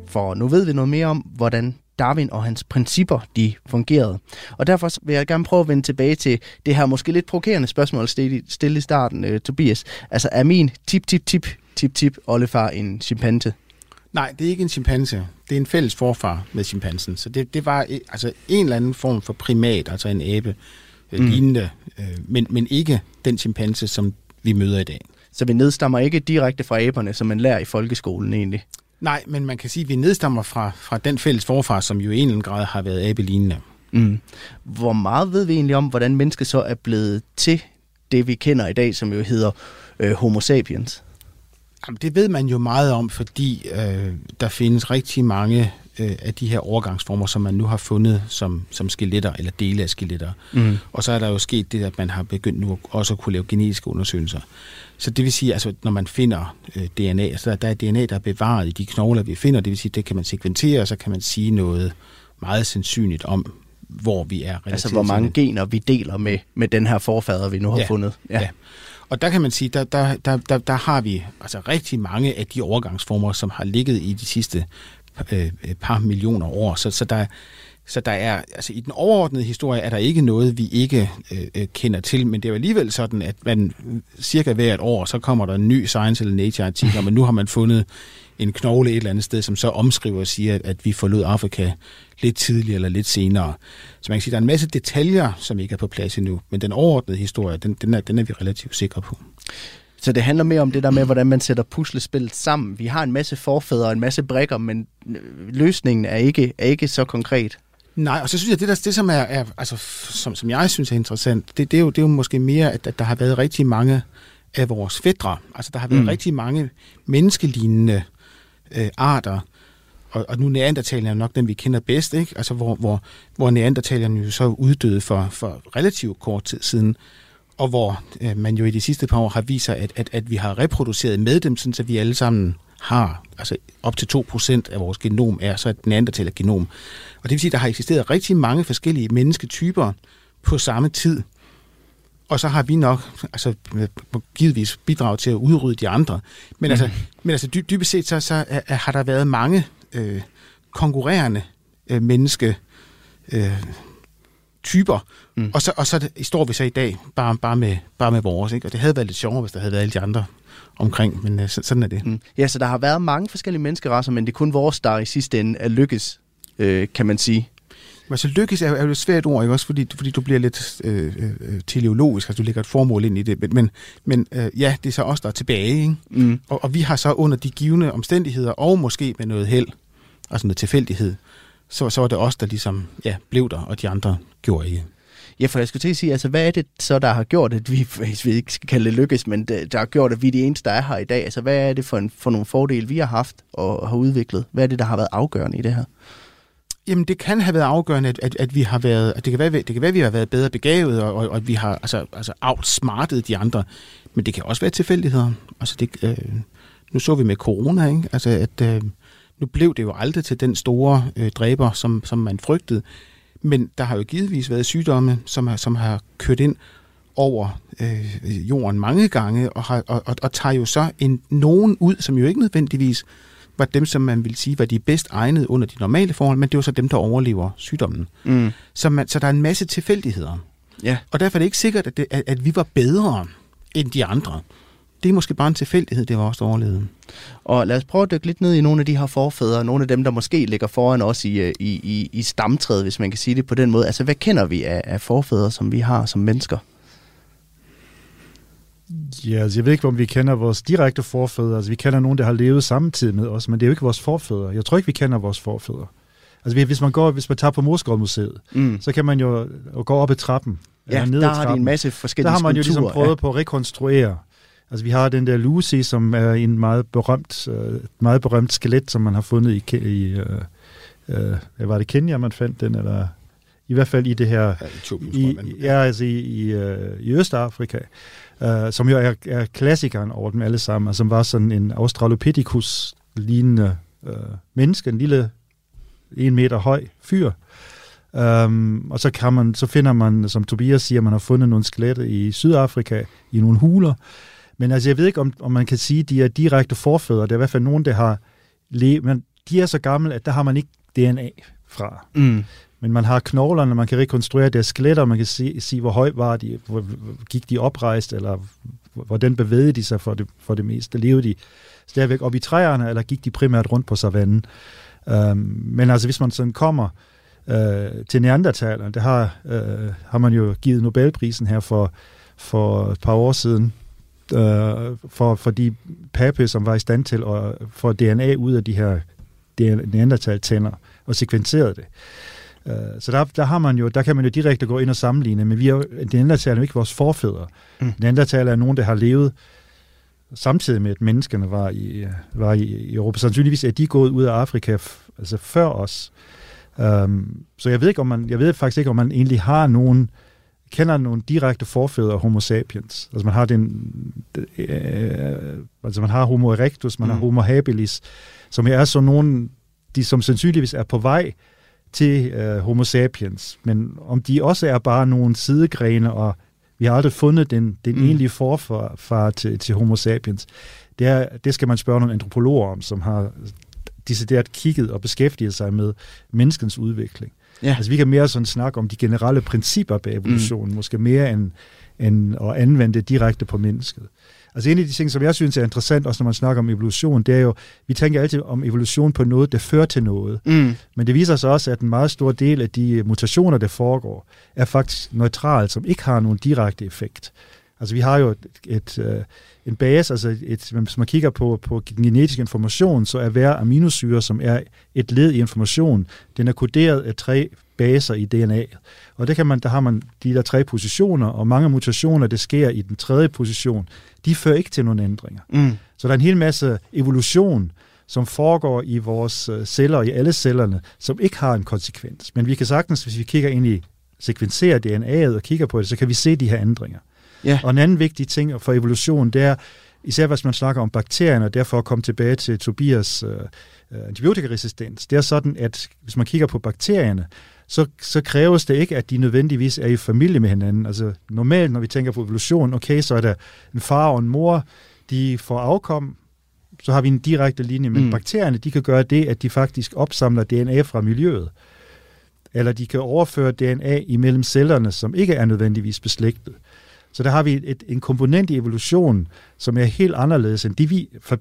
For nu ved vi noget mere om, hvordan Darwin og hans principper, de fungerede. Og derfor vil jeg gerne prøve at vende tilbage til det her måske lidt provokerende spørgsmål, at stille i starten, uh, Tobias. Altså, er min tip-tip-tip tip-tip oldefar en chimpanse? Nej, det er ikke en chimpanse. Det er en fælles forfar med chimpansen. Så det, det var altså en eller anden form for primat, altså en abe øh, mm. lignende, øh, men, men ikke den chimpanse, som vi møder i dag. Så vi nedstammer ikke direkte fra aberne, som man lærer i folkeskolen egentlig? Nej, men man kan sige, at vi nedstammer fra, fra den fælles forfar, som jo i en eller anden grad har været abelignende. Mm. Hvor meget ved vi egentlig om, hvordan mennesket så er blevet til det, vi kender i dag, som jo hedder øh, homo sapiens? Jamen, det ved man jo meget om, fordi øh, der findes rigtig mange øh, af de her overgangsformer, som man nu har fundet som, som skeletter, eller dele af skeletter. Mm. Og så er der jo sket det, at man har begyndt nu også at kunne lave genetiske undersøgelser. Så det vil sige, altså når man finder øh, DNA, så der er DNA, der er bevaret i de knogler, vi finder, det vil sige, det kan man sekventere, og så kan man sige noget meget sandsynligt om, hvor vi er. Altså hvor mange gener vi deler med, med den her forfader, vi nu har ja. fundet. Ja. ja. Og der kan man sige, der, der, der, der, der har vi altså rigtig mange af de overgangsformer, som har ligget i de sidste øh, par millioner år. Så, så der, så der er, altså i den overordnede historie er der ikke noget, vi ikke øh, kender til, men det er jo alligevel sådan, at man cirka hvert år, så kommer der en ny Science eller Nature-artikel, men nu har man fundet en knogle et eller andet sted, som så omskriver og siger, at vi forlod Afrika lidt tidligere eller lidt senere. Så man kan sige, at der er en masse detaljer, som ikke er på plads endnu, men den overordnede historie, den, den, er, den er vi relativt sikre på. Så det handler mere om det der med, hvordan man sætter puslespillet sammen. Vi har en masse forfædre og en masse brækker, men øh, løsningen er ikke, er ikke så konkret. Nej, og så synes jeg, det, der, det som, er, er altså, som, som jeg synes er interessant, det, det, er jo, det er jo måske mere, at, at der har været rigtig mange af vores fædre. Altså, der har været mm. rigtig mange menneskelignende øh, arter, og, og nu neandertalerne er nok den, vi kender bedst, ikke? Altså, hvor, hvor, hvor neandertalerne jo så uddøde for, for relativt kort tid siden. og hvor øh, man jo i de sidste par år har vist sig, at, at, at vi har reproduceret med dem, sådan så vi alle sammen har, altså op til 2% af vores genom er så et neandertaler-genom. Og det vil sige, at der har eksisteret rigtig mange forskellige mennesketyper på samme tid. Og så har vi nok altså, givetvis bidraget til at udrydde de andre. Men, mm. altså, men altså dy, dybest set så, så er, har der været mange øh, konkurrerende øh, menneske øh, typer, mm. og, så, og så står vi så i dag bare, bare, med, bare med vores. Ikke? Og det havde været lidt sjovere, hvis der havde været alle de andre omkring, men øh, sådan er det. Mm. Ja, så der har været mange forskellige menneskerasser, men det er kun vores, der i sidste ende er lykkes, øh, kan man sige. Men så lykkes er, er jo et svært ord, ikke? også fordi, fordi du bliver lidt øh, øh, teleologisk, altså du lægger et formål ind i det, men, men, men øh, ja, det er så os, der er tilbage, ikke? Mm. Og, og vi har så under de givende omstændigheder, og måske med noget held, altså noget tilfældighed, så, så var det os, der ligesom ja, blev der, og de andre gjorde ikke. Ja, for jeg skulle til at sige, altså hvad er det så, der har gjort, at vi, hvis vi ikke skal kalde det lykkes, men det, der har gjort, at vi er de eneste, der er her i dag? Altså hvad er det for, en, for nogle fordele, vi har haft og har udviklet? Hvad er det, der har været afgørende i det her? Jamen, det kan have været afgørende, at, at, at vi har været, at det kan være, det kan være, at vi har været bedre begavet, og, og, og at vi har altså, altså outsmartet de andre. Men det kan også være tilfældigheder. Altså, det, øh, nu så vi med corona, ikke? Altså, at øh, nu blev det jo aldrig til den store øh, dræber, som, som man frygtede. Men der har jo givetvis været sygdomme, som har, som har kørt ind over øh, jorden mange gange, og, har, og, og, og tager jo så en, nogen ud, som jo ikke nødvendigvis var dem, som man vil sige var de bedst egnede under de normale forhold, men det var så dem, der overlever sygdommen. Mm. Så, man, så der er en masse tilfældigheder. Ja. Og derfor er det ikke sikkert, at, det, at, at vi var bedre end de andre. Det er måske bare en tilfældighed, det var også overlevede. Og lad os prøve at dykke lidt ned i nogle af de her forfædre, nogle af dem, der måske ligger foran os i, øh, i, i, i stamtræet, hvis man kan sige det på den måde. Altså, hvad kender vi af, af forfædre, som vi har som mennesker? Ja, altså jeg ved ikke, om vi kender vores direkte forfædre. Altså vi kender nogen, der har levet samtidig med os, men det er jo ikke vores forfædre. Jeg tror ikke, vi kender vores forfædre. Altså hvis man går, hvis man tager på Morsgårdmuseet, mm. så kan man jo gå op ad trappen. Ja, ned der har de en masse forskellige Der har man jo ligesom prøvet ja. på at rekonstruere. Altså vi har den der Lucy, som er en meget berømt, uh, meget berømt skelet, som man har fundet i, i uh, uh, var det Kenya, man fandt den, eller i hvert fald i det her, ja, i, ja, altså i, i, uh, i Østafrika uh, som jo er, er klassikeren over dem alle sammen, og som var sådan en Australopithecus-lignende uh, menneske, en lille en meter høj fyr. Um, og så, kan man, så finder man, som Tobias siger, man har fundet nogle skeletter i Sydafrika, i nogle huler. Men altså, jeg ved ikke, om, om man kan sige, at de er direkte forfædre. Det er i hvert fald nogen, der har levet, men de er så gamle, at der har man ikke DNA fra. Mm. Men man har knoglerne, man kan rekonstruere deres skeletter, man kan se, sige, hvor højt var de, hvor, gik de oprejst, eller hvordan bevægede de sig for det, for det meste. Levede de stadigvæk op i træerne, eller gik de primært rundt på savannen? Um, men altså, hvis man sådan kommer uh, til neandertalerne, det har, uh, har man jo givet Nobelprisen her for, for et par år siden, uh, for, for de pape, som var i stand til at få DNA ud af de her neandertal-tænder, og sekventeret det. Øh, så der, der, har man jo, der kan man jo direkte gå ind og sammenligne, men vi er jo, neandertaler er jo ikke vores forfædre. Mm. Neandertaler er nogen, der har levet samtidig med, at menneskene var i, var i, i Europa. Sandsynligvis er de gået ud af Afrika altså før os. Um, så jeg ved, ikke, om man, jeg ved faktisk ikke, om man egentlig har nogen, kender nogle direkte forfædre af Homo sapiens. Altså man har den, øh, altså man har Homo erectus, man mm. har Homo habilis, som er så nogen, de som sandsynligvis er på vej til øh, Homo sapiens. Men om de også er bare nogle sidegrene, og vi har aldrig fundet den, den mm. egentlige forfar til, til Homo sapiens, det, er, det skal man spørge nogle antropologer om, som har decideret kigget og beskæftiget sig med menneskens udvikling. Ja. Altså vi kan mere sådan snakke om de generelle principper bag evolutionen, mm. måske mere end, end at anvende det direkte på mennesket. Altså en af de ting, som jeg synes er interessant, også når man snakker om evolution, det er jo, vi tænker altid om evolution på noget, der fører til noget. Mm. Men det viser sig også, at en meget stor del af de mutationer, der foregår, er faktisk neutralt, som ikke har nogen direkte effekt. Altså vi har jo et, et, øh, en base, altså et, hvis man kigger på, på genetisk information, så er hver aminosyre, som er et led i information, den er koderet af tre baser i DNA'et. Og det kan man, der har man de der tre positioner, og mange mutationer, det sker i den tredje position, de fører ikke til nogen ændringer. Mm. Så der er en hel masse evolution, som foregår i vores øh, celler, i alle cellerne, som ikke har en konsekvens. Men vi kan sagtens, hvis vi kigger ind i sekvenserer DNA'et og kigger på det, så kan vi se de her ændringer. Ja. Og en anden vigtig ting for evolution, det er, især hvis man snakker om bakterierne, og derfor at komme tilbage til Tobias øh, antibiotikaresistens, det er sådan, at hvis man kigger på bakterierne, så, så kræves det ikke, at de nødvendigvis er i familie med hinanden. Altså normalt, når vi tænker på evolution, okay, så er der en far og en mor, de får afkom, så har vi en direkte linje, men mm. bakterierne, de kan gøre det, at de faktisk opsamler DNA fra miljøet. Eller de kan overføre DNA imellem cellerne, som ikke er nødvendigvis beslægtet. Så der har vi et, en komponent i evolution, som er helt anderledes end det, vi for,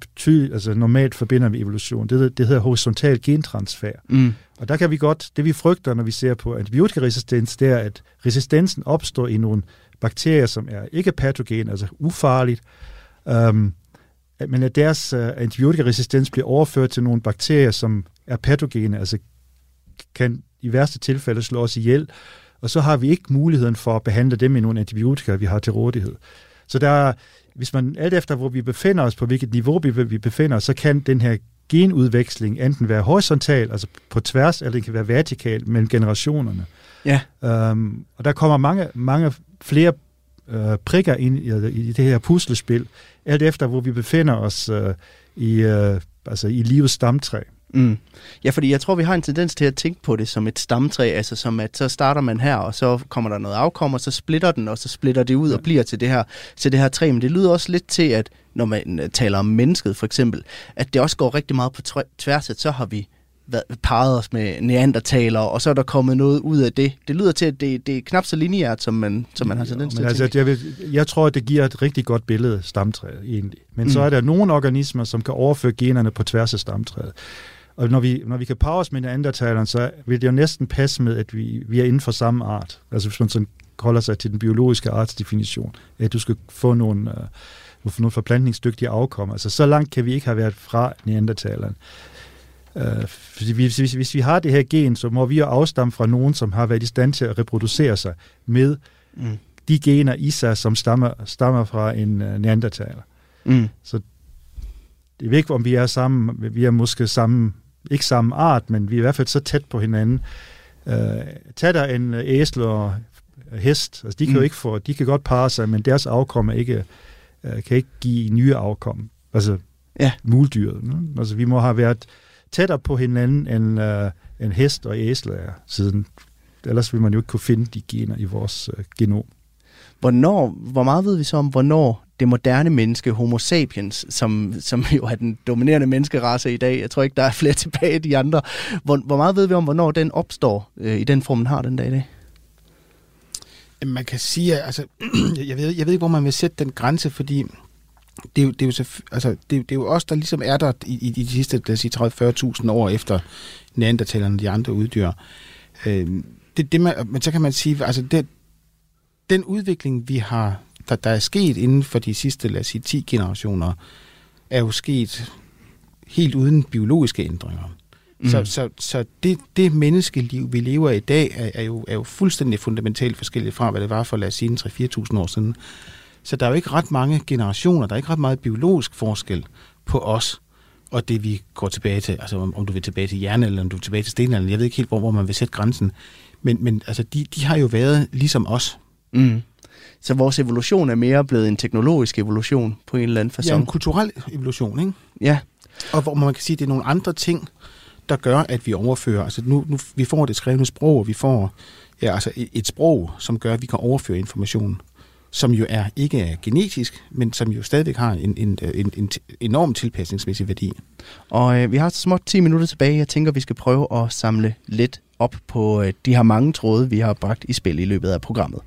altså normalt forbinder med evolution. Det, det hedder horisontal gentransfer. Mm. Og der kan vi godt, det vi frygter, når vi ser på antibiotikaresistens, det er, at resistensen opstår i nogle bakterier, som er ikke patogen, altså ufarligt, øhm, men at deres øh, antibiotikaresistens bliver overført til nogle bakterier, som er patogene, altså kan i værste tilfælde slå os ihjel, og så har vi ikke muligheden for at behandle dem med nogle antibiotika, vi har til rådighed. Så der hvis man alt efter, hvor vi befinder os, på hvilket niveau vi befinder os, så kan den her genudveksling enten være horisontal, altså på tværs, eller den kan være vertikal mellem generationerne. Ja. Um, og der kommer mange, mange flere uh, prikker ind i, i det her puslespil, alt efter, hvor vi befinder os uh, i, uh, altså i livets stamtræ. Mm. Ja, fordi jeg tror, vi har en tendens til at tænke på det som et stamtræ, altså som at så starter man her, og så kommer der noget afkom, og så splitter den, og så splitter det ud ja. og bliver til det, her, til det her træ. Men det lyder også lidt til, at når man øh, taler om mennesket for eksempel, at det også går rigtig meget på tværs, at så har vi parret os med neandertaler, og så er der kommet noget ud af det. Det lyder til, at det, det er knap så lineært, som man, som man har tendens til altså, jeg, vil, jeg tror, at det giver et rigtig godt billede stamtræet egentlig. Men mm. så er der nogle organismer, som kan overføre generne på tværs af stamtræet. Og når vi, når vi kan os med neandertaleren, så vil det jo næsten passe med, at vi, vi er inden for samme art. Altså hvis man sådan holder sig til den biologiske artsdefinition, at du skal få nogle, uh, nogle forplantningsdygtige afkom. Altså så langt kan vi ikke have været fra neandertaleren. Uh, hvis, hvis, hvis vi har det her gen, så må vi jo afstamme fra nogen, som har været i stand til at reproducere sig med mm. de gener i sig, som stammer, stammer fra en uh, neandertaler. Mm. Så det er ikke, om vi er sammen, vi er måske sammen ikke samme art, men vi er i hvert fald så tæt på hinanden. Uh, tag der en uh, æsel og hest, altså de kan mm. jo ikke få, de kan godt parre sig, men deres afkom er ikke, uh, kan ikke give nye afkom. Altså ja. muldyret. No? Altså vi må have været tættere på hinanden, end uh, en hest og æsel er siden. Ellers vil man jo ikke kunne finde de gener i vores uh, genom. Hvornår, hvor meget ved vi så om, hvornår det moderne menneske, homo sapiens, som, som jo er den dominerende menneskerace i dag, jeg tror ikke, der er flere tilbage af de andre, hvor, hvor meget ved vi om, hvornår den opstår øh, i den form, den har den dag i dag? Man kan sige, altså, jeg ved, jeg ved ikke, hvor man vil sætte den grænse, fordi det er jo, det er jo, så, altså, det, det er jo os, der ligesom er der i, i de sidste, lad os sige, 30-40.000 år efter neandertalerne og de andre uddyr. Øh, det, det man, men så kan man sige, altså det, den udvikling, vi har, der, der er sket inden for de sidste, lad os sige, 10 generationer, er jo sket helt uden biologiske ændringer. Mm. Så, så, så det, det menneskeliv, vi lever i dag, er, er, jo, er jo fuldstændig fundamentalt forskelligt fra, hvad det var for, lad os sige, 3-4.000 år siden. Så der er jo ikke ret mange generationer, der er ikke ret meget biologisk forskel på os og det, vi går tilbage til. Altså om, om du vil tilbage til jern, eller om du vil tilbage til stenalderen. Jeg ved ikke helt, hvor, hvor man vil sætte grænsen. Men, men altså, de, de har jo været ligesom os. Mm. Så vores evolution er mere blevet en teknologisk evolution på en eller anden façon. Ja, en kulturel evolution, ikke? Ja. Og hvor man kan sige, at det er nogle andre ting, der gør, at vi overfører. Altså nu, nu vi får det skrevne sprog, og vi får ja, altså et, sprog, som gør, at vi kan overføre information, som jo er ikke er genetisk, men som jo stadigvæk har en, en, en, en enorm tilpasningsmæssig værdi. Og øh, vi har så småt 10 minutter tilbage. Jeg tænker, vi skal prøve at samle lidt op på øh, de her mange tråde, vi har bragt i spil i løbet af programmet.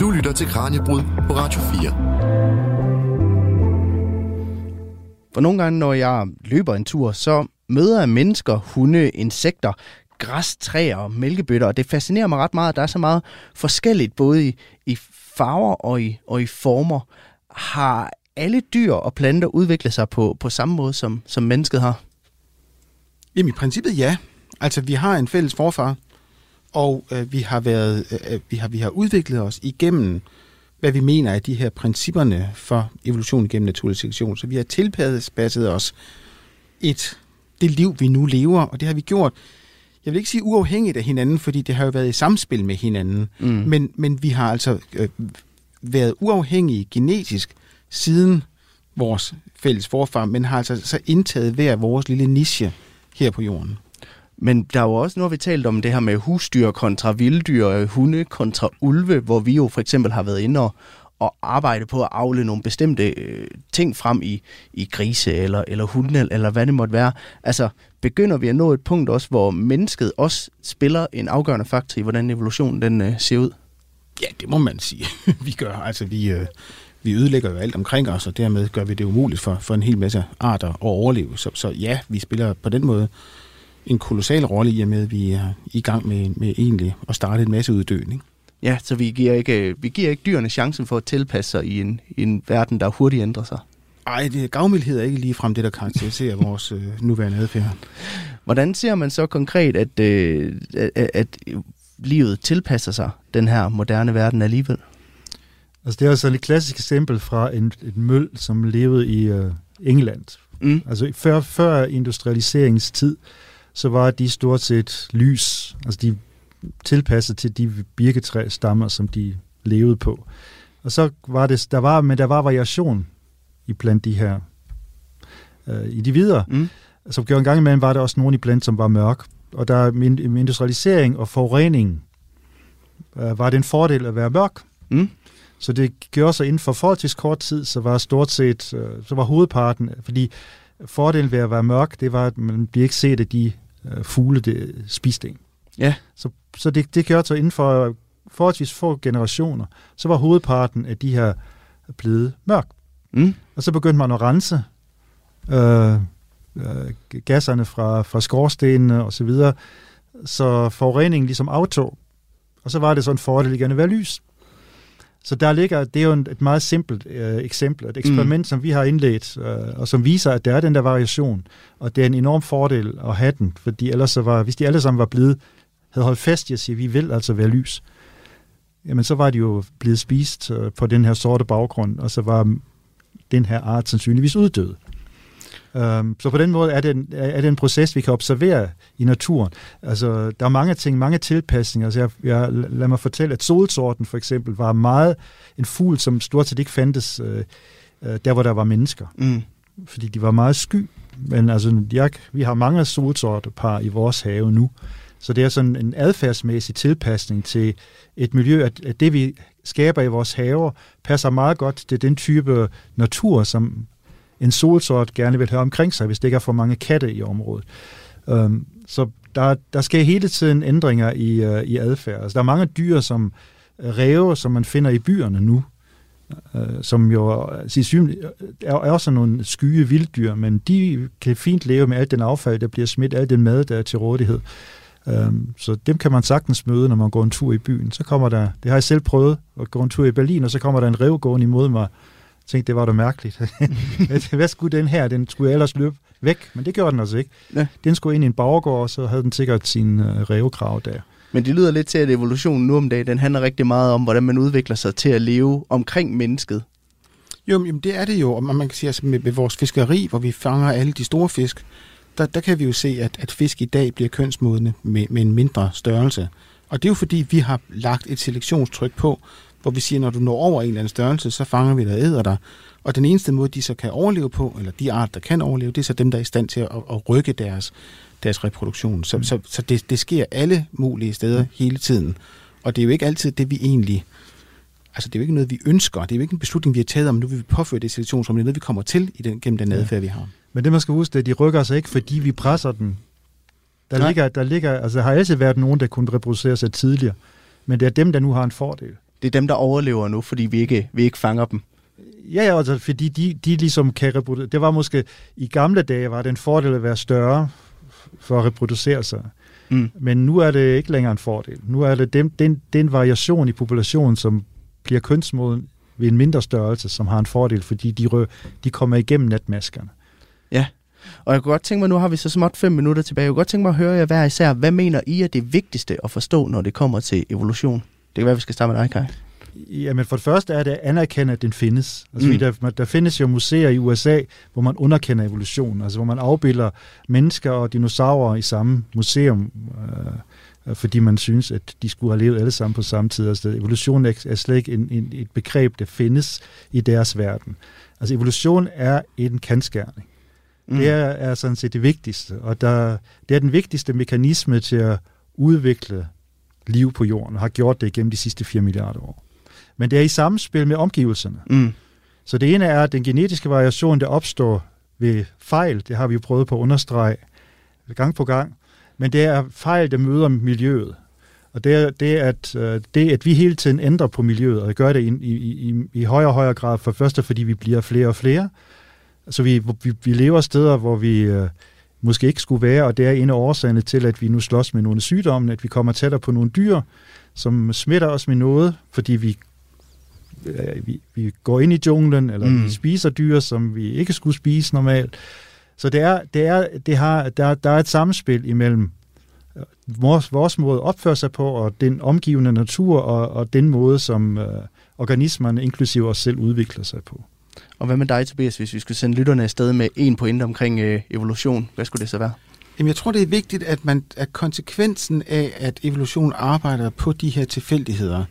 Du lytter til Kranjebrud på Radio 4. For nogle gange, når jeg løber en tur, så møder jeg mennesker, hunde, insekter, græstræer og mælkebøtter, og det fascinerer mig ret meget, at der er så meget forskelligt, både i, i farver og i, og i former. Har alle dyr og planter udviklet sig på, på samme måde, som, som mennesket har? Jamen i princippet ja. Altså, vi har en fælles forfar, og øh, vi har været, øh, vi har vi har udviklet os igennem, hvad vi mener er de her principperne for evolution gennem naturlig selektion. Så vi har tilpasset os et det liv, vi nu lever, og det har vi gjort jeg vil ikke sige uafhængigt af hinanden, fordi det har jo været i samspil med hinanden, mm. men, men vi har altså øh, været uafhængige genetisk siden vores fælles forfar, men har altså så indtaget hver vores lille niche her på jorden. Men der er jo også, nu har vi talt om det her med husdyr kontra vilddyr, hunde kontra ulve, hvor vi jo for eksempel har været inde og, og arbejde på at afle nogle bestemte øh, ting frem i, i grise eller, eller hunde, eller hvad det måtte være. Altså, begynder vi at nå et punkt også, hvor mennesket også spiller en afgørende faktor i, hvordan evolutionen den øh, ser ud? Ja, det må man sige. vi gør, altså vi, øh, vi ødelægger jo alt omkring os, og dermed gør vi det umuligt for, for en hel masse arter at overleve. Så, så ja, vi spiller på den måde en kolossal rolle i og med, at vi er i gang med, med egentlig at starte en masse uddøning. Ja, så vi giver ikke, vi giver ikke dyrene chancen for at tilpasse sig i en, i en verden, der hurtigt ændrer sig. Ej, det, gavmildhed er ikke lige frem det, der karakteriserer vores øh, nuværende adfærd. Hvordan ser man så konkret, at, øh, at, at livet tilpasser sig den her moderne verden alligevel? Altså, det er altså et klassisk eksempel fra en, et møl, som levede i øh, England. Mm. Altså, før, før industrialiseringstid, så var de stort set lys. Altså, de tilpasset til de birketræstammer, som de levede på. Og så var det, der var, men der var variation i blandt de her øh, i de videre. Mm. Så gjorde en gang imellem var der også nogen i blandt, som var mørk. Og der med industrialisering og forurening øh, var det en fordel at være mørk. Mm. Så det gjorde sig inden for forholdsvis kort tid, så var stort set, øh, så var hovedparten, fordi fordelen ved at være mørk, det var, at man bliver ikke set af de øh, fugle, det spiste en. Ja. Så, så det, det gjorde sig inden for forholdsvis få generationer, så var hovedparten af de her blevet mørk. Mm. Og så begyndte man at rense øh, øh, gasserne fra, fra skorstenene og så videre, så forureningen ligesom aftog. Og så var det sådan en fordel igen at være lys. Så der ligger, det er jo et meget simpelt øh, eksempel, et eksperiment, mm. som vi har indledt, øh, og som viser, at der er den der variation, og det er en enorm fordel at have den, fordi ellers så var, hvis de alle sammen var blevet, havde holdt fast i at sige, vi vil altså være lys, jamen så var de jo blevet spist øh, på den her sorte baggrund, og så var den her art sandsynligvis uddød. Um, så på den måde er det, en, er det en proces, vi kan observere i naturen. Altså, der er mange ting, mange tilpasninger. Altså, jeg, jeg, lad mig fortælle, at solsorten for eksempel var meget en fugl, som stort set ikke fandtes uh, uh, der, hvor der var mennesker. Mm. Fordi de var meget sky. Men altså, jeg, vi har mange solsortepar i vores have nu. Så det er sådan en adfærdsmæssig tilpasning til et miljø, at, at det vi skaber i vores haver, passer meget godt til den type natur, som en solsort gerne vil have omkring sig, hvis det ikke er for mange katte i området. Øhm, så der, der sker hele tiden ændringer i, øh, i adfærd. Altså, der er mange dyr, som øh, ræve, som man finder i byerne nu, øh, som jo øh, øh, er, er også nogle skye vilddyr, men de kan fint leve med alt den affald, der bliver smidt, alt den mad, der er til rådighed. Øhm, så dem kan man sagtens møde, når man går en tur i byen. Så kommer der, det har jeg selv prøvet, at gå en tur i Berlin, og så kommer der en rev gående imod mig, tænkte, det var da mærkeligt. Hvad skulle den her? Den skulle ellers løbe væk, men det gjorde den altså ikke. Ja. Den skulle ind i en baggård, og så havde den sikkert sin uh, revkrav der. Men det lyder lidt til, at evolutionen nu om dagen, den handler rigtig meget om, hvordan man udvikler sig til at leve omkring mennesket. Jo, jamen det er det jo, og man kan sige, altså med, med vores fiskeri, hvor vi fanger alle de store fisk, der, der kan vi jo se, at, at fisk i dag bliver kønsmodne med, med en mindre størrelse. Og det er jo fordi, vi har lagt et selektionstryk på, hvor vi siger, når du når over en eller anden størrelse, så fanger vi dig og æder dig. Og den eneste måde, de så kan overleve på, eller de arter, der kan overleve, det er så dem, der er i stand til at, at rykke deres, deres reproduktion. Så, mm. så, så det, det sker alle mulige steder mm. hele tiden. Og det er jo ikke altid det, vi egentlig... Altså, det er jo ikke noget, vi ønsker. Det er jo ikke en beslutning, vi har taget om, nu vil vi påføre det selektionsrum. Det er noget, vi kommer til i den, gennem den adfærd, vi har. Men det, man skal huske, det er, at de rykker sig ikke, fordi vi presser den. Der ligger, der ligger, altså, der har altid været nogen, der kunne reproducere sig tidligere. Men det er dem, der nu har en fordel det er dem, der overlever nu, fordi vi ikke, vi ikke fanger dem. Ja, ja, altså, fordi de, de ligesom kan reproducere. Det var måske, i gamle dage var det en fordel at være større for at reproducere sig. Mm. Men nu er det ikke længere en fordel. Nu er det den, den, den variation i populationen, som bliver kønsmoden ved en mindre størrelse, som har en fordel, fordi de, rø, de kommer igennem natmaskerne. Ja, og jeg kunne godt tænke mig, nu har vi så småt fem minutter tilbage, jeg kunne godt tænke mig at høre jer hver især, hvad mener I er det vigtigste at forstå, når det kommer til evolution? Det kan være, vi skal starte med dig, Kai. Jamen for det første er det at anerkende, at den findes. Altså, Mm. der, der findes jo museer i USA, hvor man underkender evolution, altså hvor man afbilder mennesker og dinosaurer i samme museum, øh, fordi man synes, at de skulle have levet alle sammen på samme tid sted. Evolution er, er slet ikke en, en, et begreb, der findes i deres verden. Altså evolution er en kendskærning. Mm. Det er, er sådan set det vigtigste, og der, det er den vigtigste mekanisme til at udvikle liv på jorden, og har gjort det igennem de sidste 4 milliarder år. Men det er i samspil med omgivelserne. Mm. Så det ene er, at den genetiske variation, der opstår ved fejl, det har vi jo prøvet på at understrege gang på gang, men det er fejl, der møder miljøet. Og det er, det, at, øh, det, at vi hele tiden ændrer på miljøet, og gør det i, i, i, i højere og højere grad, for første fordi vi bliver flere og flere, så vi, vi, vi lever steder, hvor vi øh, måske ikke skulle være, og det er en af årsagerne til, at vi nu slås med nogle sygdomme, at vi kommer tættere på nogle dyr, som smitter os med noget, fordi vi, øh, vi, vi går ind i junglen, eller Mm. mm. vi spiser dyr, som vi ikke skulle spise normalt. Så det er, det er, det har, der, der er et samspil imellem øh, vores, vores måde at opføre sig på, og den omgivende natur, og, og den måde, som øh, organismerne, inklusive os selv, udvikler sig på. Og hvad med dig, Tobias, hvis vi skulle sende lytterne afsted med en pointe omkring øh, evolution? Hvad skulle det så være? Jamen, jeg tror, det er vigtigt, at, man, at konsekvensen af, at evolution arbejder på de her tilfældigheder,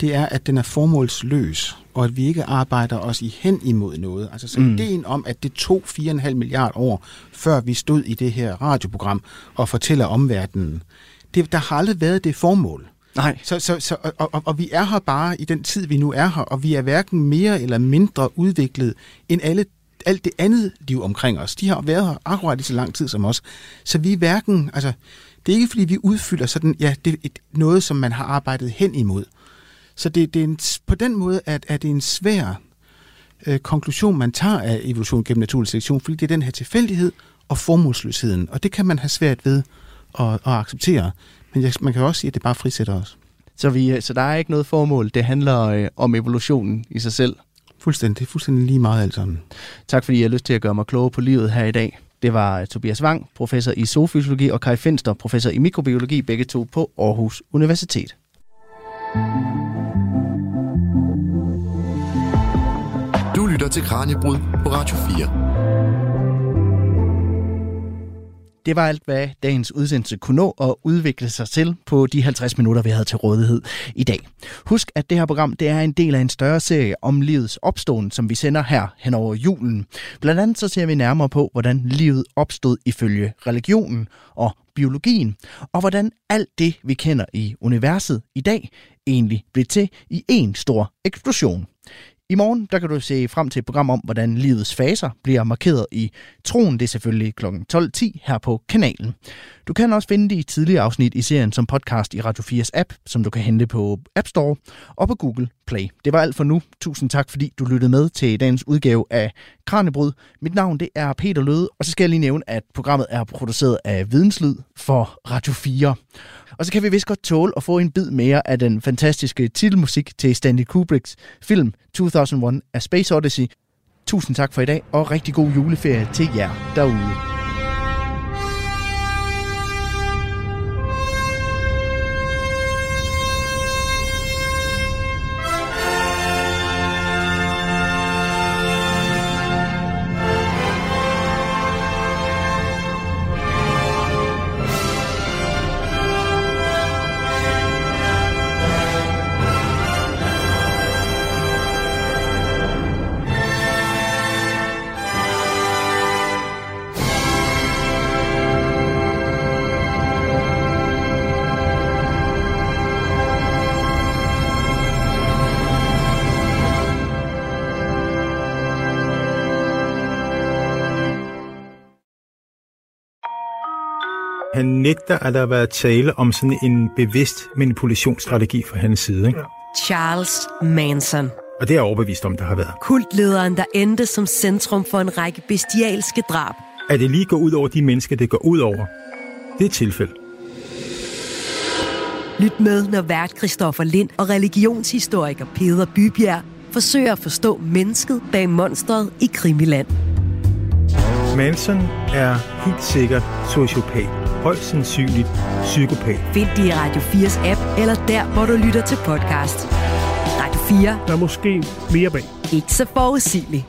det er, at den er formålsløs, og at vi ikke arbejder os i hen imod noget. Altså så Mm. ideen om, at det tog 4,5 milliarder år, før vi stod i det her radioprogram og fortæller omverdenen, det, der har aldrig været det formål. Nej. Så, så, så, og, og, og vi er her bare i den tid, vi nu er her, og vi er hverken mere eller mindre udviklet end alle, alt det andet liv omkring os. De har været her akkurat i så lang tid som os. Så vi er hverken, altså, det er ikke fordi, vi udfylder sådan, ja, det er et, noget, som man har arbejdet hen imod. Så det, det er en, på den måde at, er det en svær øh, konklusion, man tager af evolution gennem naturlig selektion, fordi det er den her tilfældighed og formålsløsheden, og det kan man have svært ved at, at acceptere. Men jeg, man kan jo også sige, at det bare frisætter os. Så, vi, øh, så der er ikke noget formål. Det handler øh, om evolutionen i sig selv. Fuldstændig, det er fuldstændig lige meget alt sammen. Tak fordi I har lyst til at gøre mig klogere på livet her i dag. Det var øh, Tobias Wang, professor i zoofysiologi, og Kai Finster, professor i mikrobiologi, begge to på Aarhus Universitet. Du lytter til Kranjebrud på Radio 4. Det var alt, hvad dagens udsendelse kunne nå og udvikle sig til på de 50 minutter, vi havde til rådighed i dag. Husk, at det her program det er en del af en større serie om livets opståen, som vi sender her hen over julen. Blandt andet så ser vi nærmere på, hvordan livet opstod ifølge religionen og biologien, og hvordan alt det, vi kender i universet i dag, egentlig blev til i en stor eksplosion. I morgen der kan du se frem til et program om, hvordan livets faser bliver markeret i troen. Det er selvfølgelig kl. 12.10 her på kanalen. Du kan også finde de tidligere afsnit i serien som podcast i Radio 4's app, som du kan hente på App Store og på Google Play. Det var alt for nu. Tusind tak, fordi du lyttede med til dagens udgave af Kranjebrud. Mit navn det er Peter Løde, og så skal jeg lige nævne, at programmet er produceret af Videnslyd for Radio 4. Og så kan vi vist godt tåle at få en bid mere af den fantastiske titelmusik til Stanley Kubricks film 2001 A Space Odyssey. Tusind tak for i dag, og rigtig god juleferie til jer derude. Han nægter, at der har været tale om sådan en bevidst manipulationsstrategi fra hans side. Ikke? Charles Manson. Og det er jeg overbevist om, der har været. Kultlederen, der endte som centrum for en række bestialske drab. At det lige går ud over de mennesker, det går ud over, det er et tilfælde. Lyt med, når vært Christoffer Lind og religionshistoriker Peder Bybjerg forsøger at forstå mennesket bag monstret i Krimiland. Manson er helt sikkert sociopat. Højst sandsynligt psykopat. Find det i Radio 4's app, eller der, hvor du lytter til podcast. Radio 4. Der er måske mere bag. Ikke så forudsigeligt.